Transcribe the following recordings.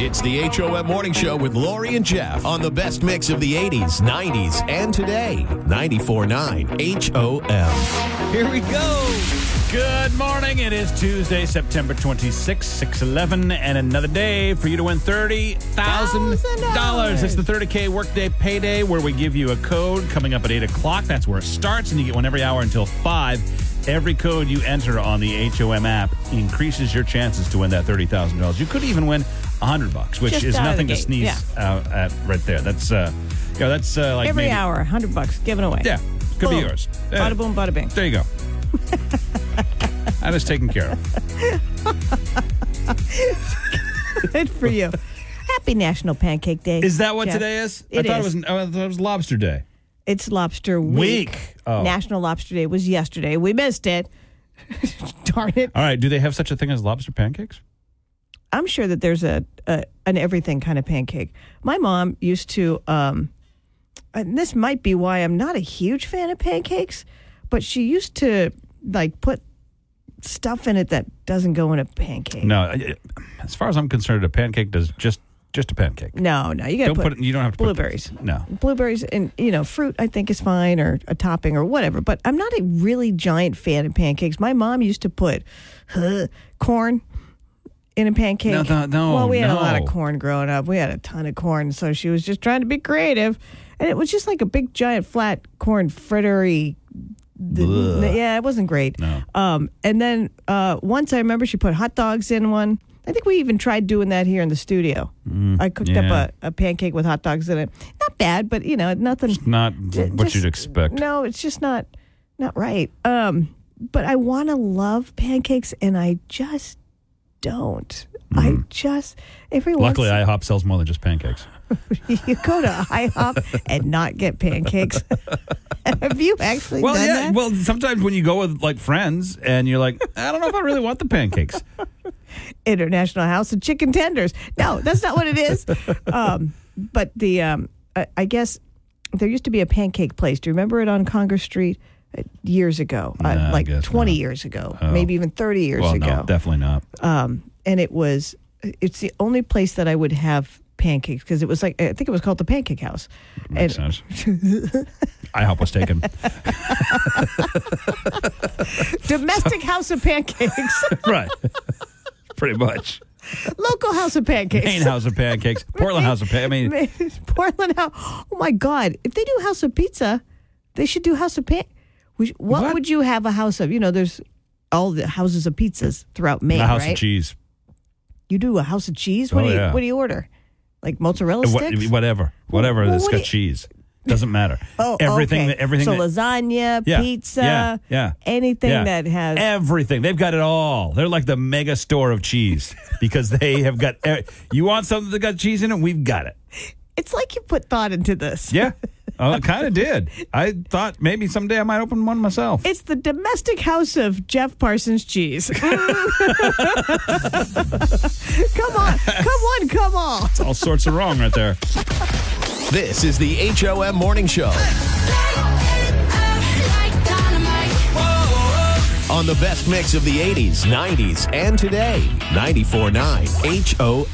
It's the HOM Morning Show with Lori and Jeff on the best mix of the 80s, 90s, and today. 94.9 HOM. Here we go. Good morning. It is Tuesday, September 26, 611, and another day for you to win $30,000. It's the 30K workday payday where we give you a code coming up at 8 o'clock. That's where it starts, and you get one every hour until 5. Every code you enter on the HOM app increases your chances to win that $30,000. You could even win 100 bucks, which Just is out of nothing to gate, sneeze yeah. at right there. That's, uh, yeah, that's uh, like Every maybe- hour, 100 bucks given away. Yeah, could be yours. Yeah. Bada boom, bada bing. There you go. that is taken care of. Good for you. Happy National Pancake Day. Is that what Jeff. today is? It I thought is. it was. oh, I thought it was Lobster Day. It's Lobster Week. Week. Oh. National Lobster Day was yesterday. We missed it. Darn it. All right. Do they have such a thing as lobster pancakes? I'm sure that there's a, a an everything kind of pancake. My mom used to, um, and this might be why I'm not a huge fan of pancakes, but she used to like put stuff in it that doesn't go in a pancake. No. As far as I'm concerned, a pancake does just just a pancake. no, no, you got to Don't put, put. You don't have to put blueberries. No. blueberries and you know fruit i think is fine or a topping or whatever but i'm not a really giant fan of pancakes my mom used to put huh, corn in a pancake No, no, no, well we had a lot of corn growing up we had a ton of corn so she was just trying to be creative and it was just like a big giant flat corn frittery Blech. yeah it wasn't great No. um, and then uh, once i remember she put hot dogs in one i think we even tried doing that here in the studio i cooked Mm, yeah. up a, a pancake with hot dogs in it not bad but you know nothing Not J- what you'd expect. No, it's just not not right. Um, but I want to love pancakes, and I just don't. I just every Mm-hmm. Luckily, once IHOP sells more than just pancakes. you go to IHOP and not get pancakes. Have you actually Well, done yeah. that? Well, sometimes when you go with like friends and you're like, I don't know if I really want the pancakes. International House of Chicken Tenders. No, that's not what it is. Um, but the um, I, I guess there used to be a pancake place. Do you remember it on Congress Street uh, years ago? No, uh, like twenty not. years ago, Oh. maybe even thirty years well, ago. no, definitely not. um, and it was it's the only place that I would have pancakes because it was like I think it was called the Pancake House. Makes and sense. IHOP was taken. domestic house of pancakes, right. Pretty much. local house of pancakes. Main house of pancakes. Portland house of pancakes. I mean, Portland House. Oh my God! If they do House of Pizza, they should do House of Pan. What, What? would you have a house of? You know, there's all the houses of pizzas throughout Maine, a house right? of cheese. You do a house of cheese. What Oh, do you yeah. What do you order? Like mozzarella What- sticks? whatever. Whatever well, that's what got you- cheese. Doesn't matter. Oh, everything okay. that everything So that, lasagna, Yeah, pizza, yeah, yeah. anything Yeah. that has. everything. They've got it all. They're like the mega store of cheese because they have got. You want something that got cheese in it? We've got it. it's like you put thought into this. Yeah. Oh, it kind of did. I thought maybe someday I might open one myself. It's the domestic house of Jeff Parsons cheese. come on, come on, come on. all sorts of wrong right there. This is the HOM Morning Show on the best mix of the 80s, 90s, and today. 94.9 HOM.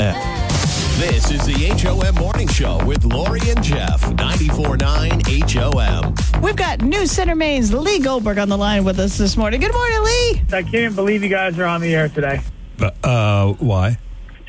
This is the HOM Morning Show with Lori and Jeff. 94.9 HOM. We've got News Center Maine's Lee Goldberg on the line with us this morning. Good morning, Lee. I can't believe you guys are on the air today Uh, why?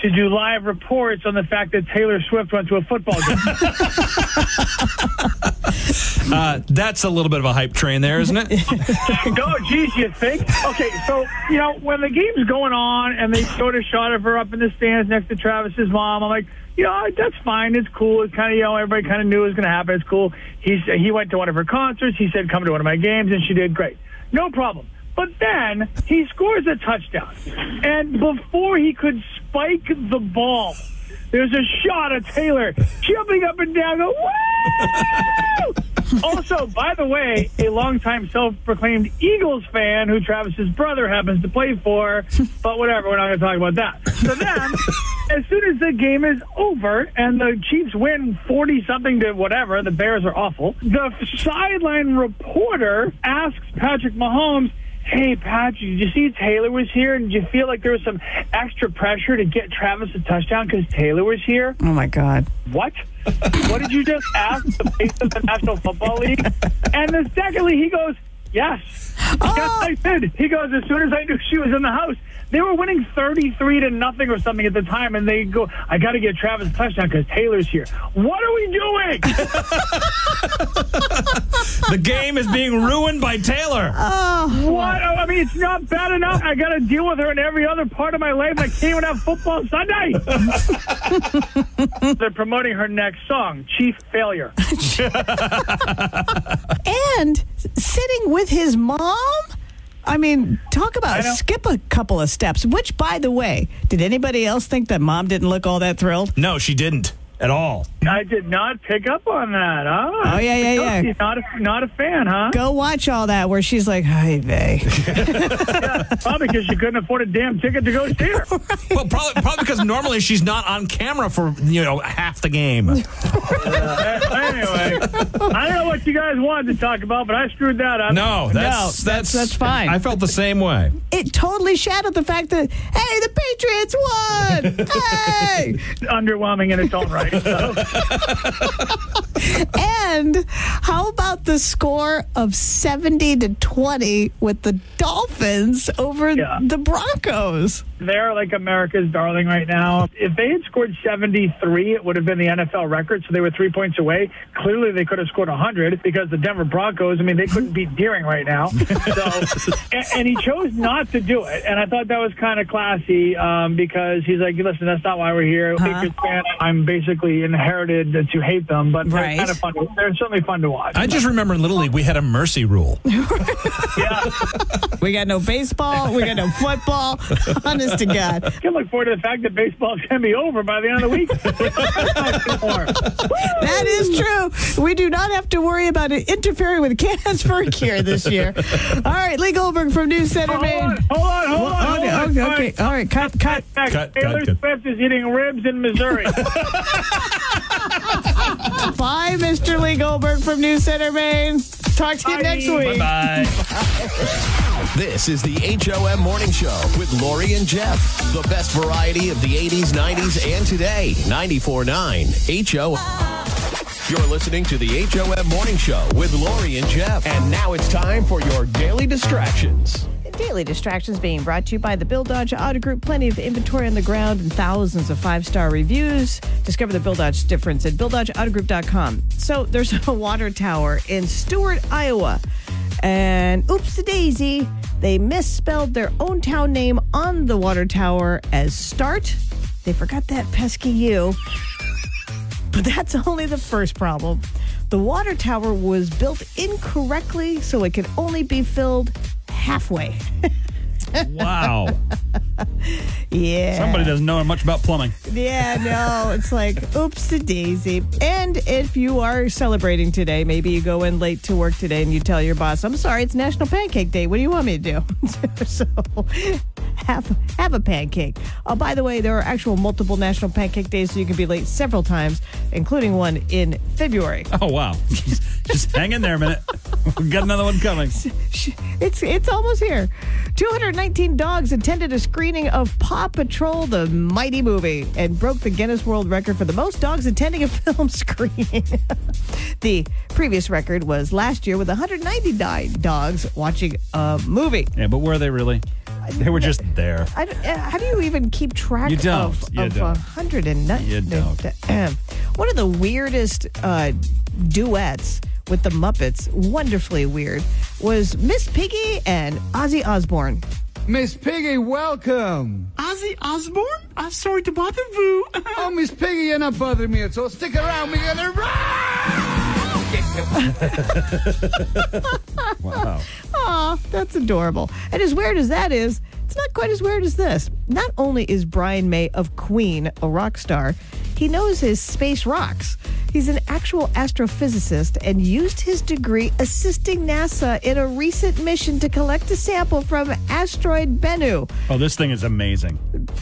To do live reports on the fact that Taylor Swift went to a football game. Uh, that's a little bit of a hype train there, isn't it? no, geez, you think? Okay, so you know when the game's going on and they showed a shot of her up in the stands next to Travis's mom, I'm like, you know, that's fine. It's cool. It's kind of you know everybody kind of knew it was going to happen. It's cool. He he went to one of her concerts. He said, come to one of my games, and she did great. No problem. But then he scores a touchdown, and before he could spike the ball, there's a shot of Taylor jumping up and down. Go, also, by the way, a longtime self-proclaimed Eagles fan who Travis's brother happens to play for, but whatever, we're not going to talk about that. So then, as soon as the game is over and the Chiefs win 40 something to whatever, the Bears are awful, the sideline reporter asks Patrick Mahomes, Hey, Patrick, did you see Taylor was here? And did you feel like there was some extra pressure to get Travis a touchdown because Taylor was here? Oh my God. What? what did you just ask the face of the National Football League? And then secondly, he goes, yes. Oh! Yes, I did. He goes, as soon as I knew she was in the house, they were winning 33 to nothing or something at the time, and they go, I got to get Travis a touchdown because Taylor's here. What are we doing? The game is being ruined by Taylor. Oh. what? Oh, I mean, it's not bad enough. I got to deal with her in every other part of my life. I can't even have football Sunday. They're promoting her next song, Chief Failure. And sitting with his mom? I mean, talk about skip a couple of steps, which, by the way, did anybody else think that mom didn't look all that thrilled? No, she didn't at all. I did not pick up on that, huh? Oh, yeah, yeah, yeah. She's not a, not a fan, huh? Go watch all that where she's like, hi, bae. Probably because she couldn't afford a damn ticket to go see her. Well, probably, probably because normally she's not on camera for you know half the game. Uh, anyway, I don't know what you guys wanted to talk about, but I screwed that up. No, that's No, that's, that's- that's fine. I felt the same way. It totally shadowed the fact that, hey, the Patriots won! hey! Underwhelming in its own right. So. And how about the score of 70 to 20 with the Dolphins over Yeah. the Broncos? They're like America's darling right now. If they had scored 73, it would have been the NFL record, so they were three points away. Clearly, they could have scored 100 because the Denver Broncos, I mean, they couldn't beat Deering right now. So, and, and he chose not to do it. And I thought that was kind of classy um, because he's like, listen, that's not why we're here. Patriots fan, I'm basically inherited to hate them, but Right. they're kind of fun. To, they're certainly fun to watch. I just remember in Little League we had a mercy rule. yeah. We got no baseball, we got no football. Honest to God. I can look forward to the fact that baseball's going to be over by the end of the week. That is true. We do not have to worry about it interfering with Casper here this year. All right, Lee Goldberg from News Center, Hold on, Maine. hold on, hold on. Okay, hold okay, on. okay. All right, cut, cut. Next, Cut, Taylor cut, cut. Swift is eating ribs in Missouri. Bye, Mr. Lee Goldberg from News Center, Maine. Talk to you Bye. next week. Bye. This is the HOM Morning Show with Lori and Jeff. The best variety of the 80s, 90s, and today. 94.9 HOM. You're listening to the HOM Morning Show with Lori and Jeff. And now it's time for your daily distractions. Daily Distractions being brought to you by the Bill Dodge Auto Group. Plenty of inventory on the ground and thousands of five star reviews. Discover the Bill Dodge difference at BillDodgeAutoGroup.com. So there's a water tower in Stuart, Iowa. And oops, daisy, they misspelled their own town name on the water tower as Start. They forgot that pesky U. But that's only the first problem. The water tower was built incorrectly, so it could only be filled halfway. Wow. Yeah. Somebody doesn't know much about plumbing. Yeah, no, it's like oopsie daisy. And if you are celebrating today, maybe you go in late to work today and you tell your boss, "I'm sorry, it's National Pancake Day. What do you want me to do?" so have have a pancake. Oh, by the way, there are actual multiple National Pancake Days, so you can be late several times, including one in February. Oh, wow. Just, hang in there a minute. We've got another one coming. It's it's almost here. 219 dogs attended a screening of Paw Patrol: The Mighty Movie and broke the Guinness World Record for the most dogs attending a film screening. the previous record was last year with 199 dogs watching a movie. Yeah, but were they really? They were just there. I uh, how do you even keep track You don't. of, You of don't. 109? You don't. One of the weirdest uh, duets with the Muppets, wonderfully weird, was Miss Piggy and Ozzy Osbourne. Miss Piggy, welcome. Ozzy Osbourne? I'm sorry to bother you. Oh, Miss Piggy, you're not bothering me at all. Stick around, we're gonna Wow. Aw, that's adorable. And as weird as that is, it's not quite as weird as this. Not only is Brian May of Queen a rock star, he knows his space rocks. He's an actual astrophysicist and used his degree assisting NASA in a recent mission to collect a sample from asteroid Bennu. Oh, this thing is amazing.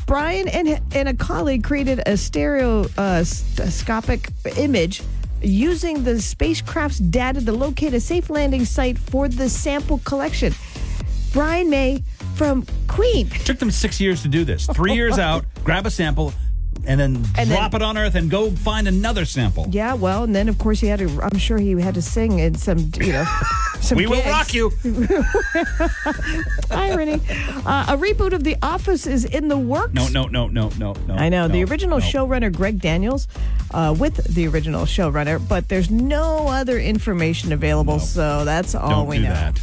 Brian and, and a colleague created a stereoscopic uh, image using the spacecraft's data to locate a safe landing site for the sample collection. Brian May from Queen. Took them six years to do this. Three years out, grab a sample, and then And drop then- it on Earth and go find another sample. Yeah, well, and then of course he had to. I'm sure he had to sing in some, you know, some. We will rock you. Irony. Uh, a reboot of The Office is in the works. No, no, no, no, no, no. I know the original no. showrunner Greg Daniels, uh, with the original showrunner, but there's no other information available, so that's all Don't we do know. that.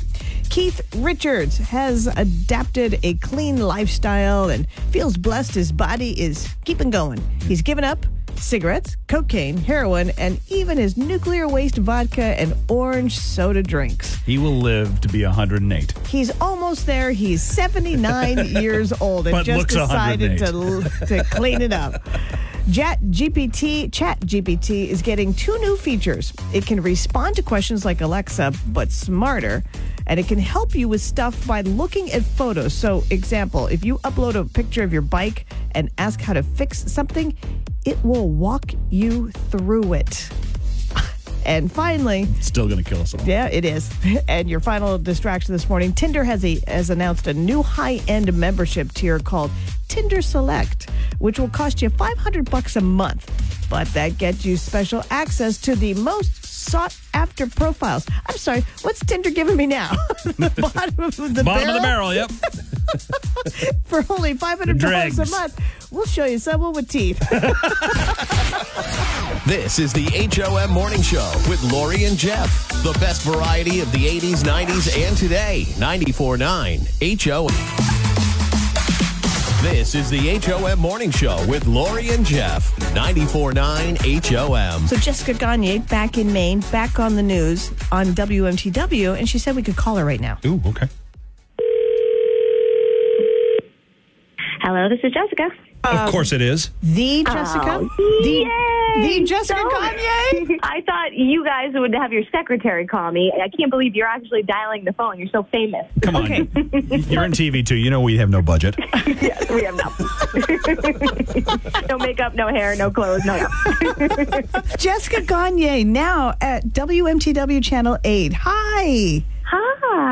Keith Richards has adapted a clean lifestyle and feels blessed his body is keeping going. He's given up cigarettes, cocaine, heroin, and even his nuclear waste vodka and orange soda drinks. He will live to be 108. He's almost there. He's 79 years old and But just decided to, 108. to clean it up. Chat GPT, Chat GPT is getting two new features. It can respond to questions like Alexa, but smarter, and it can help you with stuff by looking at photos. So, example, if you upload a picture of your bike and ask how to fix something, it will walk you through it. And finally, Still going to kill us all. yeah, it is. And your final distraction this morning: Tinder has a has announced a new high-end membership tier called Tinder Select, which will cost you 500 bucks a month. But that gets you special access to the most sought after profiles. I'm sorry, what's Tinder giving me now? the bottom of the Bottom barrel? of the barrel, yep. for only 500 dollars a month. We'll show you someone with teeth. This is the HOM Morning Show with Lori and Jeff. The best variety of the 80s, 90s, and today. 94.9 HOM. This is the HOM Morning Show with Lori and Jeff. 94.9 HOM. So Jessica Gagne back in Maine, back on the news on WMTW, and she said we could call her right now. Ooh, okay. Hello, this is Jessica. Of um, course it is. The Jessica? Oh, the, the Jessica So- Gagne? I thought you guys would have your secretary call me. I can't believe you're actually dialing the phone. You're so famous. Come on. You're in TV too. You know we have no budget. yes, we have nothing. no makeup, no hair, no clothes, no. no. Jessica Gagne now at WMTW Channel 8. Hi.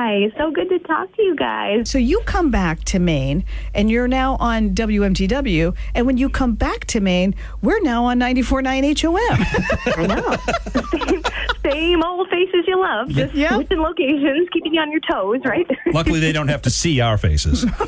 Hi, so good to talk to you guys. So you come back to Maine and you're now on WMTW. And when you come back to Maine, we're now on 94.9 HOM. I know. same, same old faces you love, just Yeah. switching locations, keeping you on your toes, right? Luckily, they don't have to see our faces.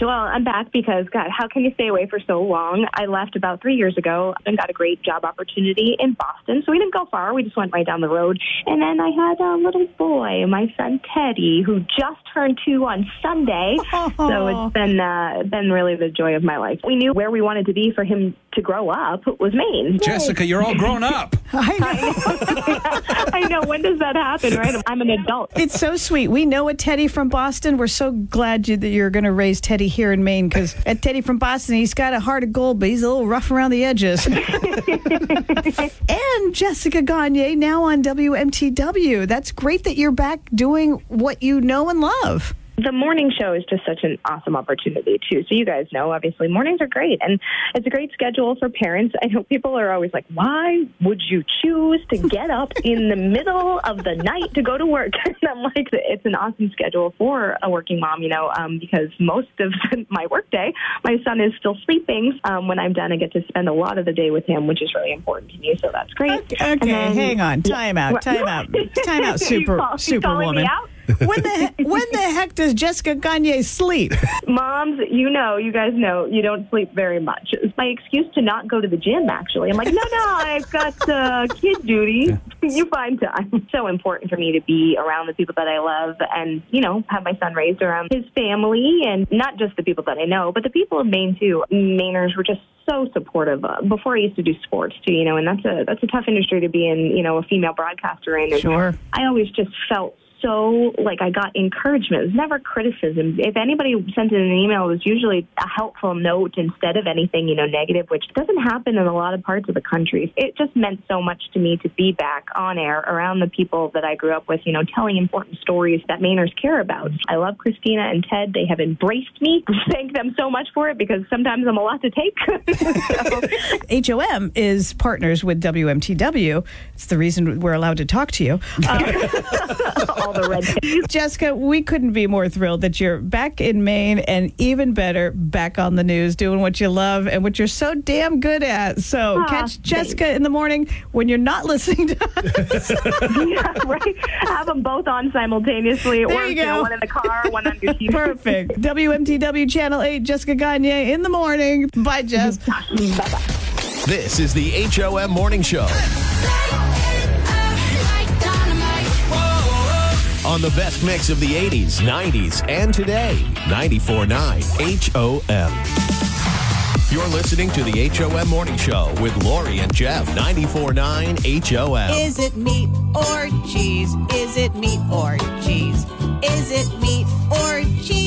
well, I'm back because, God, how can you stay away for so long? I left about three years ago and got a great job opportunity in Boston. So we didn't go far. We just went right down the road. And then I had a little boy, my son Teddy, who just turned two on Sunday. So it's been uh, been really the joy of my life. We knew where we wanted to be for him to grow up was Maine. Jessica, you're all grown up. I know. I know. When does that happen, right? I'm an adult. It's so sweet. We know a Teddy from Boston. We're so glad you, that you're going to raise Teddy here in Maine because at Teddy from Boston, he's got a heart of gold, but he's a little rough around the edges. and Jessica Gagne now on WMTW. That's great that you're back doing what you know and love. The morning show is just such an awesome opportunity too. So you guys know, obviously, mornings are great, and it's a great schedule for parents. I know people are always like, "Why would you choose to get up in the middle of the night to go to work?" And I'm like, "It's an awesome schedule for a working mom, you know, um, because most of my workday, my son is still sleeping. Um, when I'm done, I get to spend a lot of the day with him, which is really important to me. So that's great. Okay, And then- hang on. Time out. Time out. Time out, super superwoman. Out? When the he- when the heck does Jessica Gagne sleep? Moms, you know, you guys know, you don't sleep very much. It's my excuse to not go to the gym, actually. I'm like, no, no, I've got uh, kid duty. you find time. It's so important for me to be around the people that I love and, you know, have my son raised around his family and not just the people that I know, but the people of Maine, too. Mainers were just so supportive. Uh, before I used to do sports, too, you know, and that's a, that's a tough industry to be in, you know, a female broadcaster in. And Sure. I always just felt so like I got encouragement. It was never criticism. If anybody sent in an email, it was usually a helpful note instead of anything, you know, negative, which doesn't happen in a lot of parts of the country. It just meant so much to me to be back on air around the people that I grew up with, you know, telling important stories that Mainers care about. I love Christina and Ted. They have embraced me. Thank them so much for it because sometimes I'm a lot to take. so, HOM is partners with WMTW. It's the reason we're allowed to talk to you. Uh, all the red tape. Jessica, we couldn't be more thrilled that you're back in Maine and even better, back on the news, doing what you love and what you're so damn good at. So Aw, catch Jessica in the morning when you're not listening to us. yeah, right. Have them both on simultaneously. There or you know, go. one in the car, one on your TV. Perfect. WMTW Channel 8, Jessica Gagne in the morning. Bye, Jess. bye This is the HOM Morning Show on the best mix of the 80s, 90s, and today. 94.9 HOM. You're listening to the HOM Morning Show with Lori and Jeff. 94.9 HOM. Is it meat or cheese? Is it meat or cheese? Is it meat or cheese?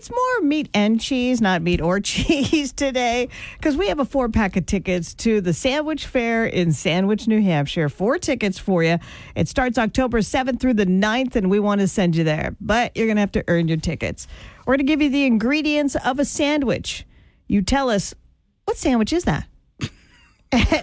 It's more meat and cheese, not meat or cheese today, because we have a four pack of tickets to the Sandwich Fair in Sandwich, New Hampshire. Four tickets for you. It starts October 7th through the 9th, and we want to send you there, but you're going to have to earn your tickets. We're going to give you the ingredients of a sandwich. You tell us, what sandwich is that?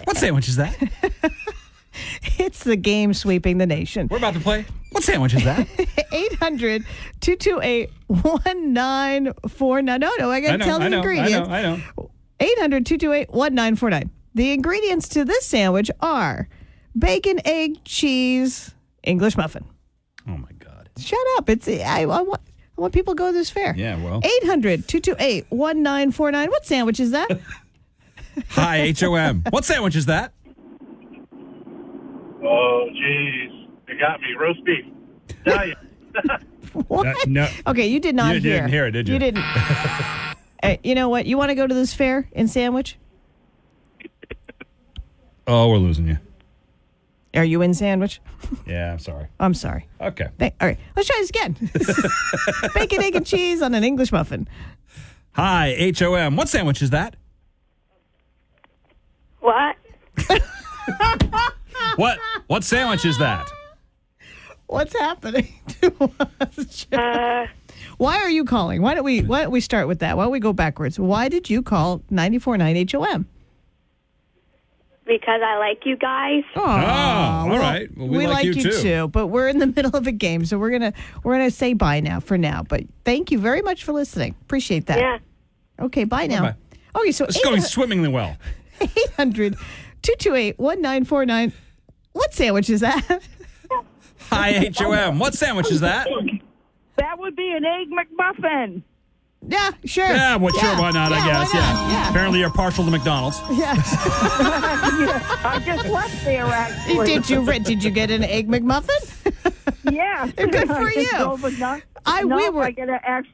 What sandwich is that? It's the game sweeping the nation. We're about to play. What sandwich is that? 800 228 1949. No, no, I got to tell the I know, ingredients. I know, I know. 800 228 1949. The ingredients to this sandwich are bacon, egg, cheese, English muffin. Oh my God. Shut up. It's I, I want I want people to go to this fair. Yeah, well. 800 228 1949. What sandwich is that? Hi, HOM. What sandwich is that? Oh, jeez. You got me. Roast beef. Tell you. what? Uh, no. Okay, you did not You hear. didn't hear it, did you? You didn't. Hey, you know what? You want to go to this fair in Sandwich? Oh, we're losing you. Are you in Sandwich? Yeah, I'm sorry. I'm sorry. Okay. Thank- All right, let's try this again. Bacon, egg, and cheese on an English muffin. Hi, HOM. What sandwich is that? What? What what sandwich is that? What's happening to us? Jeff? Uh, why are you calling? Why don't we why don't we start with that? Why don't we go backwards? Why did you call 94.9 HOM? Because I like you guys. Oh, all right. Well, we like you too. but we're in the middle of a game, so we're gonna we're gonna say bye now for now. But thank you very much for listening. Appreciate that. Yeah. Okay, bye now. Bye-bye. Okay, so It's going swimmingly well. 800 228 1949. What sandwich is that? Hi, HOM. What sandwich is that? That would be an egg McMuffin. Yeah, sure. Yeah, well, sure, why not, I guess. why Yeah. not? Yeah. Apparently you're partial to McDonald's. Yeah. I just left there actually. did you re- did you get an egg McMuffin? Yeah. Good for I just you. drove a nut- I- no, we were- I get a act-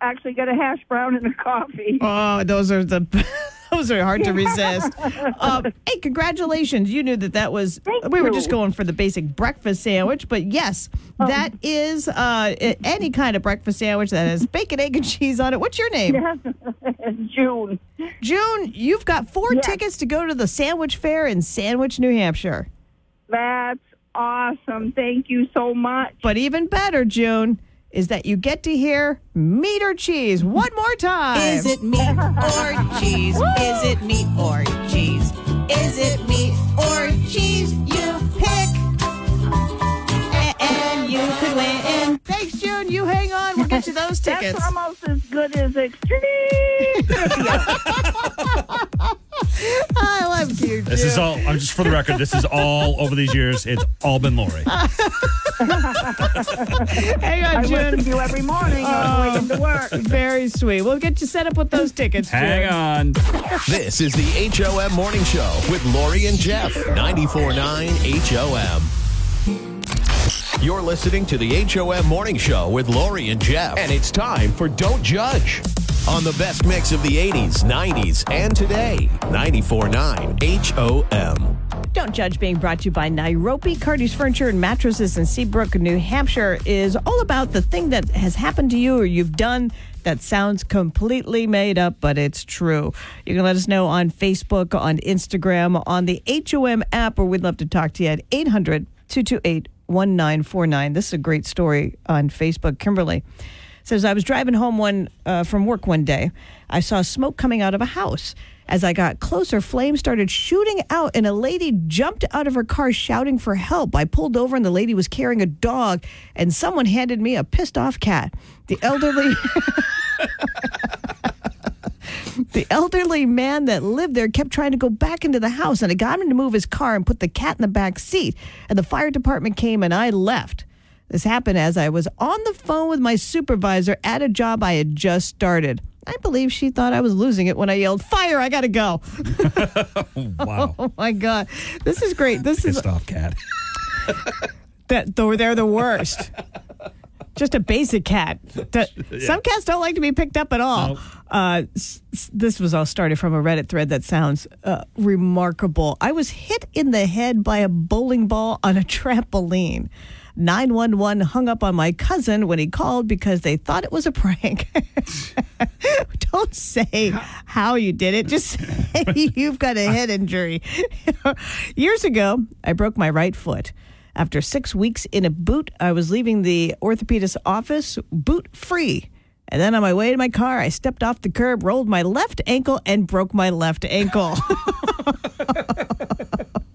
actually get a hash brown and a coffee. Oh, those are the those are hard to resist. Um, hey, congratulations! You knew that that was. Thank we were you. just going for the basic breakfast sandwich, but yes, that is uh, any kind of breakfast sandwich that has bacon, egg, and cheese on it. What's your name? June. June. You've got four Yes. tickets to go to the Sandwich Fair in Sandwich, New Hampshire. That's awesome. Thank you so much. But even better, June, is that you get to hear meat or cheese one more time. Is it meat or cheese? Is it meat or cheese? Is it meat or cheese? You pick, and you could win. Thanks, June. You hang on. We'll get you those tickets. That's almost as good as extreme trivia. I love you. This is all, I'm just for the record, this is all over these years. It's all been Lori. Hang on, I listen June. to you every morning on the way to work. Very sweet. We'll get you set up with those tickets. Hang June. on. This is the HOM Morning Show with Lori and Jeff. 94.9 HOM. You're listening to the HOM Morning Show with Lori and Jeff. And it's time for Don't Judge on the best mix of the 80s, 90s, and today. 94.9 HOM. Don't Judge being brought to you by Nairobi. Cardi's Furniture and Mattresses in Seabrook, New Hampshire is all about the thing that has happened to you or you've done that sounds completely made up, but it's true. You can let us know on Facebook, on Instagram, on the HOM app, or we'd love to talk to you at 800 228 1949. This is a great story on Facebook. Kimberly says, I was driving home one uh, from work one day. I saw smoke coming out of a house. As I got closer, flames started shooting out, and a lady jumped out of her car shouting for help. I pulled over, and the lady was carrying a dog, and someone handed me a pissed off cat. The elderly. The elderly man that lived there kept trying to go back into the house, and I got him to move his car and put the cat in the back seat. And the fire department came, and I left. This happened as I was on the phone with my supervisor at a job I had just started. I believe she thought I was losing it when I yelled, Fire, I gotta go. Wow. Oh my God. This is great. This is Pissed off cat. that though they're the worst. Just a basic cat. Some cats don't like to be picked up at all. Uh, s- s- this was all started from a Reddit thread that sounds uh, remarkable. I was hit in the head by a bowling ball on a trampoline. 911 hung up on my cousin when he called because they thought it was a prank. Don't say how you did it. Just say you've got a head injury. Years ago, I broke my right foot. After six weeks in a boot, I was leaving the orthopedist's office boot free. And then on my way to my car, I stepped off the curb, rolled my left ankle, and broke my left ankle.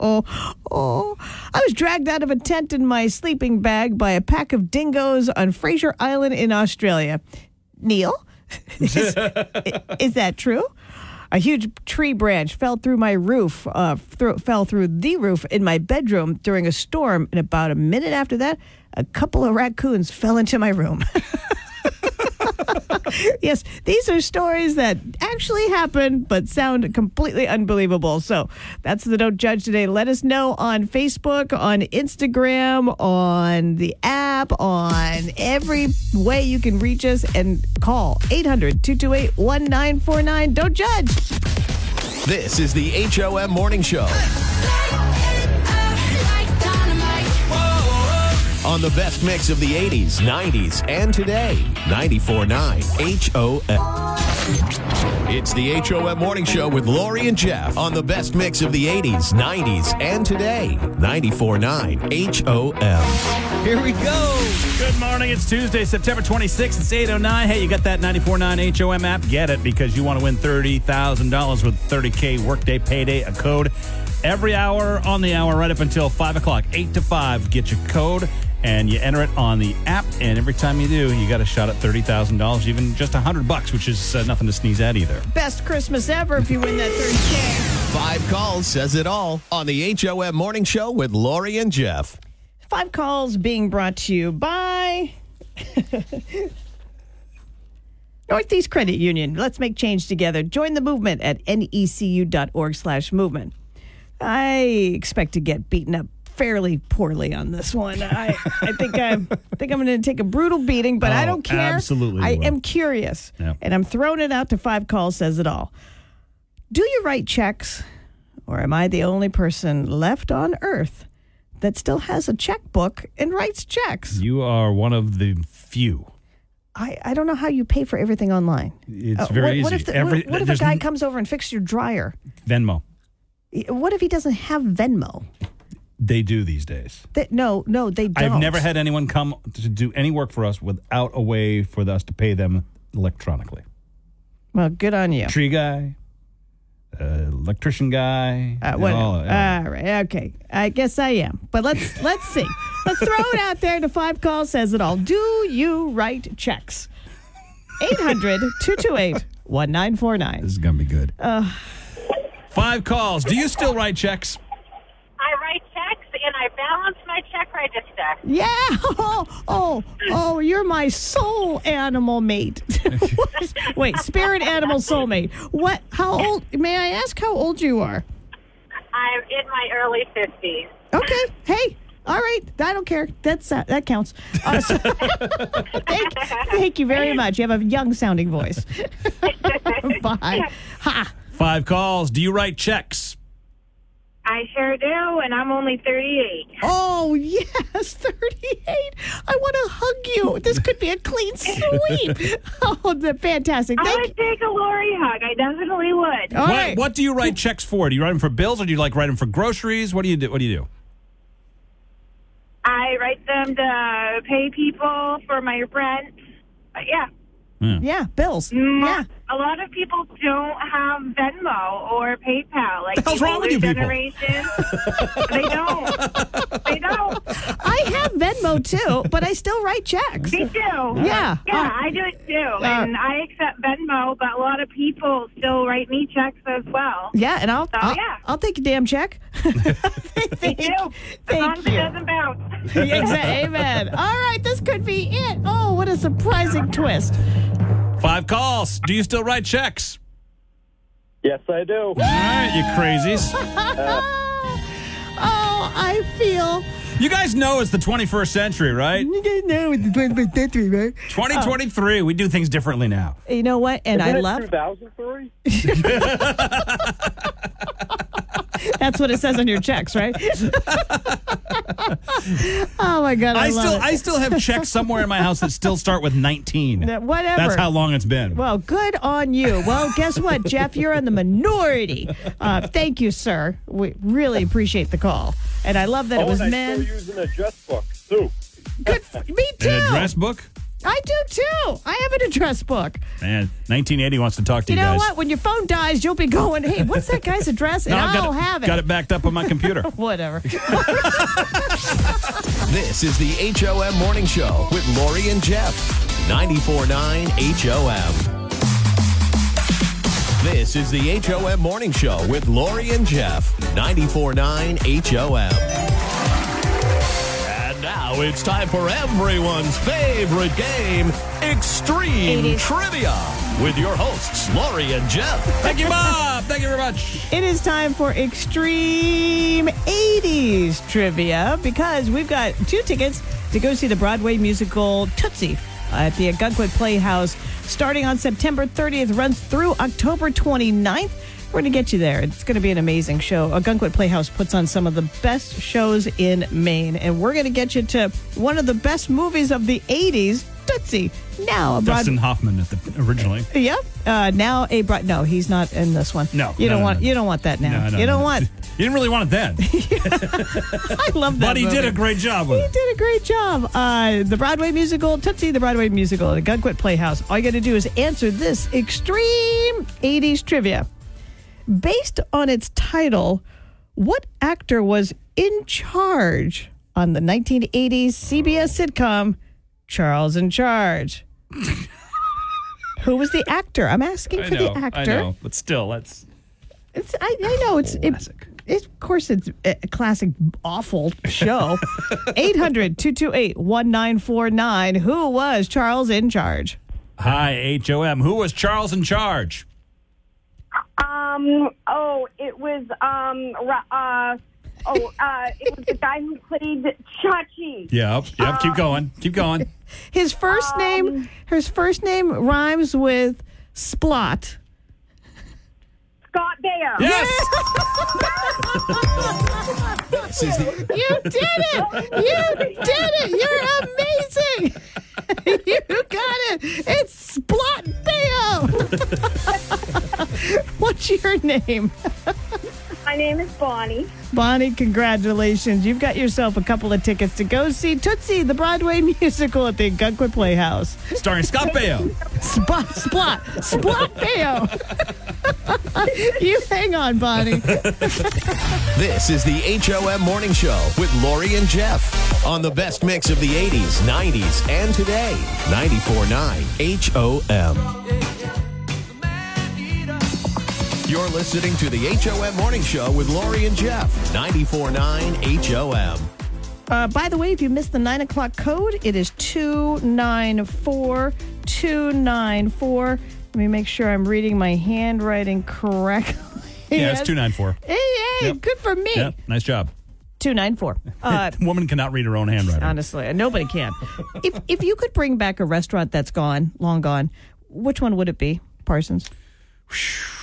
Oh, oh. I was dragged out of a tent in my sleeping bag by a pack of dingoes on Fraser Island in Australia. Neil, is, is that true? A huge tree branch fell through my roof, uh, fell through the roof in my bedroom during a storm. And about a minute after that, a couple of raccoons fell into my room. yes, these are stories that actually happen but sound completely unbelievable. So that's the Don't Judge today. Let us know on Facebook, on Instagram, on the app, on every way you can reach us and call 800 228 1949. Don't judge. This is the HOM Morning Show on the best mix of the 80s, 90s, and today. 94.9 HOM. It's the HOM Morning Show with Lori and Jeff on the best mix of the 80s, 90s, and today. 94.9 HOM. Here we go. Good morning. It's Tuesday, September 26th. It's 8.09. Hey, you got that 94.9 HOM app? Get it because you want to win $30,000 with 30K workday payday, a code every hour on the hour right up until 5 o'clock. 8 to 5. Get your code and you enter it on the app. And every time you do, you got a shot at $30,000, even just 100 bucks, which is uh, nothing to sneeze at either. Best Christmas ever if you win that 30K. Five calls says it all on the HOM Morning Show with Lori and Jeff. Five calls being brought to you by Northeast Credit Union. Let's make change together. Join the movement at necu.org slash movement. I expect to get beaten up fairly poorly on this one. I, I think I'm I think I'm going to take a brutal beating, but I Oh, don't care. absolutely I will. am curious, Yeah. and I'm throwing it out to five calls says it all. Do you write checks, or am I the only person left on Earth that still has a checkbook and writes checks? You are one of the few. I, I don't know how you pay for everything online. It's Uh, very what, what easy. if, the, Every- what, what if a guy n- comes over and fixes your dryer? Venmo. What if he doesn't have Venmo? They do these days. They, no, no, they don't. I've never had anyone come to do any work for us without a way for us to pay them electronically. Well, good on you. Tree guy, uh, electrician guy. Uh, what- all- all right, okay. I guess I am. But let's let's see. Let's throw it out there. The five call says it all. Do you write checks? 800-228-1949. This is gonna be good. Uh, Five calls. Do you still write checks? I write checks and I balance my check register. yeah. Oh, oh, oh, you're my soul animal mate. Wait, spirit animal soulmate. What how old may I ask how old you are? I'm in my early 50s. Okay. Hey. All right. I don't care. That's uh, that counts. Uh, so- thank, thank you very much. You have a young sounding voice. Bye. Ha. Five calls. Do you write checks? I sure do, and I'm only 38. Oh yes, thirty-eight. I want to hug you. This could be a clean sweep. Oh, the fantastic. I Thank would take a Lori hug. I definitely would. All what, right. what do you write checks for? Do you write them for bills, or do you like write them for groceries? What do you do? What do you do? I write them to pay people for my rent. But yeah, hmm. Yeah, bills. mo- Yeah. A lot of people don't have Venmo or PayPal. Like The hell's wrong with older you people? generation, they don't. They don't. I have Venmo too, but I still write checks. Me too. Yeah. Yeah, Uh, I do it too. and I accept Venmo, but a lot of people still write me checks as well. Yeah, and I'll So, I'll, yeah. I'll take a damn check. Me too. As long as it you. doesn't bounce. Exactly. Amen. All right, this could be it. Oh, what a surprising twist. Five calls. Do you still write checks? Yes, I do. All right, you crazies. Oh, I feel. You guys know it's the 21st century, right? You guys know it's the 21st century, right? 2023. We do things differently now. You know what? And I Isn't it love 2003? that's what it says on your checks, right? oh my god, I, I love still it. I still have checks somewhere in my house that still start with 19. That- whatever. That's how long it's been. Well, good on you. Well, guess what, Jeff? You're in the minority. Uh, thank you, sir. We really appreciate the call, and I love that oh, it was and I men. still use an address book, too. Good. For, me too. An address book? I do too. I have an address book. Man, 1980 wants to talk to You you, know guys. what? When your phone dies, you'll be going, "Hey, what's that guy's address?" And No, I've got I'll it, have it. Got it backed up on my computer. Whatever. This is the HOM Morning Show with Lori and Jeff. 94.9 HOM. This is the HOM Morning Show with Lori and Jeff. 94.9 HOM. And now it's time for everyone's favorite game, Extreme 80s. Trivia, with your hosts, Lori and Jeff. Thank you, Bob. Thank you very much. It is time for Extreme 80s trivia because we've got two tickets to go see the Broadway musical Tootsie at the Ogunquit Playhouse starting on September 30th, runs through October 29th. We're going to get you there. It's going to be an amazing show. Ogunquit Playhouse puts on some of the best shows in Maine, and we're going to get you to one of the best movies of the 80s, Tootsie. Now, a Broad- Dustin Hoffman at the originally. Yep. Uh, now a broad. No, he's not in this one. No, you no, don't no, want. no. You don't want that now. No, no, you don't want. You didn't really want it then, I love that. but he did a great job He it. did a great job. Uh, the Broadway musical, Tootsie, the Broadway musical at Ogunquit Playhouse. All you got to do is answer this extreme 80s trivia. Based on its title, what actor was in charge on the 1980s CBS sitcom Charles in Charge? Who was the actor? I'm asking I for know, the actor. I know, but still, that's It's, I, I know it's it, Classic. it- of course, it's a classic awful show. 800 228 1949. Who was Charles in charge? hi HOM. Who was Charles in charge? Um. Oh, it was um. Uh. Oh. Uh. It was the guy who played Chachi. Yep, yep. keep going, keep going. His first name, his first name rhymes with Splot. Scott Baio. Yes. This is the You did it! You did it! You're amazing! you got it! It's Splot Baio! What's your name? My name is Bonnie. Bonnie, congratulations. You've got yourself a couple of tickets to go see Tootsie, the Broadway musical at the Ogunquit Playhouse. Starring Scott Baio. Spot, splot, splot Baio. you hang on, Bonnie. This is the HOM Morning Show with Lori and Jeff on the best mix of the 80s, 90s, and today. 94.9 HOM. You're listening to the HOM Morning Show with Lori and Jeff. 94.9 HOM. Uh, by the way, if you missed the nine o'clock code, it is 294 294. Let me make sure I'm reading my handwriting correctly. Yeah, it's two nine four. Hey, hey, Yep. good for me. Yep, nice job. 294. Uh, Woman cannot read her own handwriting. honestly, nobody can. if if you could bring back a restaurant that's gone, long gone, which one would it be, Parsons?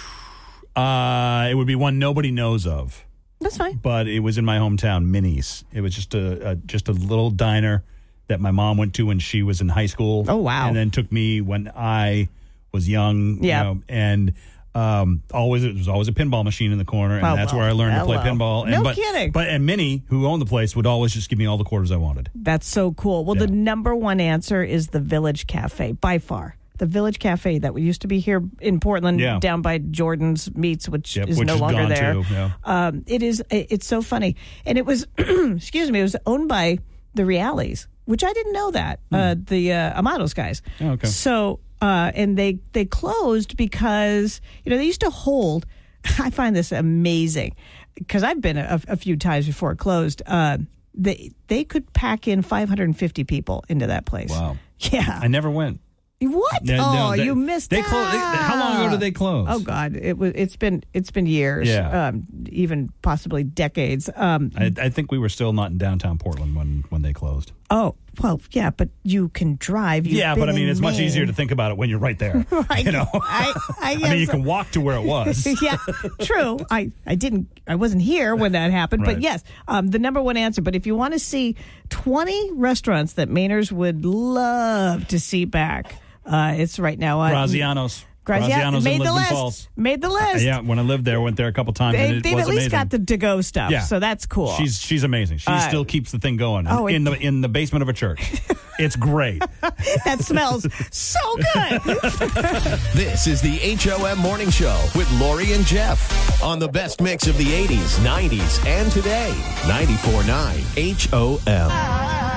Uh, it would be one nobody knows of, That's fine. but it was in my hometown, Minnie's. It was just a, a just a little diner that my mom went to when she was in high school. Oh, wow. And then took me when I was young. you Yeah. know, and um, always it was always a pinball machine in the corner, and Oh, that's well, where I learned to play pinball. And, No but, kidding. But and Minnie, who owned the place, would always just give me all the quarters I wanted. That's so cool. Well, the number one answer is the Village Cafe by far. The Village Cafe that we used to be here in Portland, Yeah. down by Jordan's Meats, which Yep, is which no is longer there. too, yeah. Um, it is. It's so funny, and it was. excuse me. It was owned by the Realis, which I didn't know that. Uh, the uh, Amato's guys. Hmm. Oh, okay. So, uh, and they they closed because you know they used to hold. I find this amazing because I've been a, a few times before it closed. Uh, they they could pack in 550 people into that place. Wow. Yeah. I never went. What? No, oh, no, they- you missed they how long ago did they close? Oh God, it was. It's been. It's been years. Yeah. Um, even possibly decades. Um, I, I think we were still not in downtown Portland when, when they closed. oh well, yeah, but you can drive. You've yeah, but I mean, it's much easier to think about it when you're right there. Right. You know, I, I, I mean, you can walk to where it was. yeah, true. I, I didn't. I wasn't here when that happened, but yes, um, the number one answer. But if you want to see twenty restaurants that Mainers would love to see back, uh, it's right now on Graziano's. Grazia- Graziano's made in the Lisbon list. Falls. Made the Uh, list. yeah, when I lived there, went there a couple times. They, and it they've was at least amazing. got the to go stuff, Yeah. so that's cool. She's she's amazing. She Uh, still keeps the thing going oh, in it- the in the basement of a church. it's great. that smells so good. This is the HOM Morning Show with Lori and Jeff on the best mix of the 80s, 90s, and today. 94.9 HOM.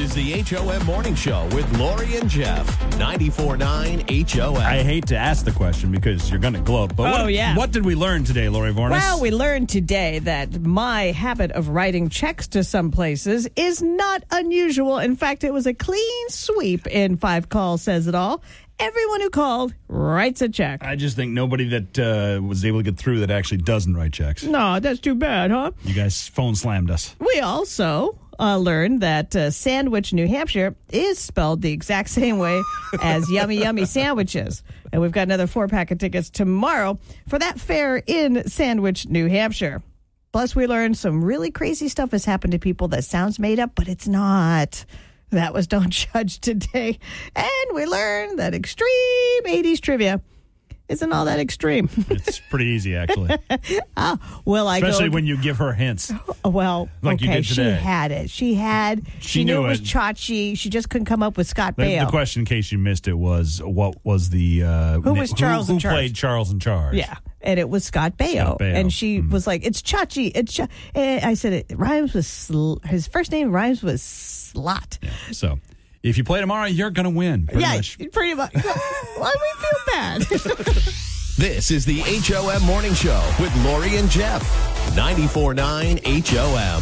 Is the HOM Morning Show with Lori and Jeff. 94.9 HOM. I hate to ask the question because you're going to gloat, but Oh, what, yeah. what did we learn today, Lori Voornas? Well, we learned today that my habit of writing checks to some places is not unusual. In fact, it was a clean sweep in Five Calls Says It All. Everyone who called writes a check. I just think nobody that uh, was able to get through that actually doesn't write checks. No, that's too bad, huh? You guys phone slammed us. We also uh, learned that uh, Sandwich, New Hampshire is spelled the exact same way as Yummy Yummy Sandwiches. And we've got another four pack of tickets tomorrow for that fair in Sandwich, New Hampshire. Plus, we learned some really crazy stuff has happened to people that sounds made up, but it's not. That was Don't Judge today. And we learned that extreme 80s trivia isn't all that extreme. It's pretty easy, actually. ah, well, I Especially go, when you give her hints. well, Like you okay, she had it. She had. She, She knew, knew it was it. Chachi. She just couldn't come up with Scott The, Baio. the question, in case you missed it, was what was the uh, Who was Charles who, in who charge? played Charles in charge? Yeah, and it was Scott Baio, Scott Baio. And she was like, "It's Chachi." It's Ch-. and I said it rhymes with sl- his first name rhymes with slot. So if you play tomorrow, you're going to win. Pretty yeah, much. pretty much. Why we feel bad? This is the HOM Morning Show with Lori and Jeff. 94.9 HOM.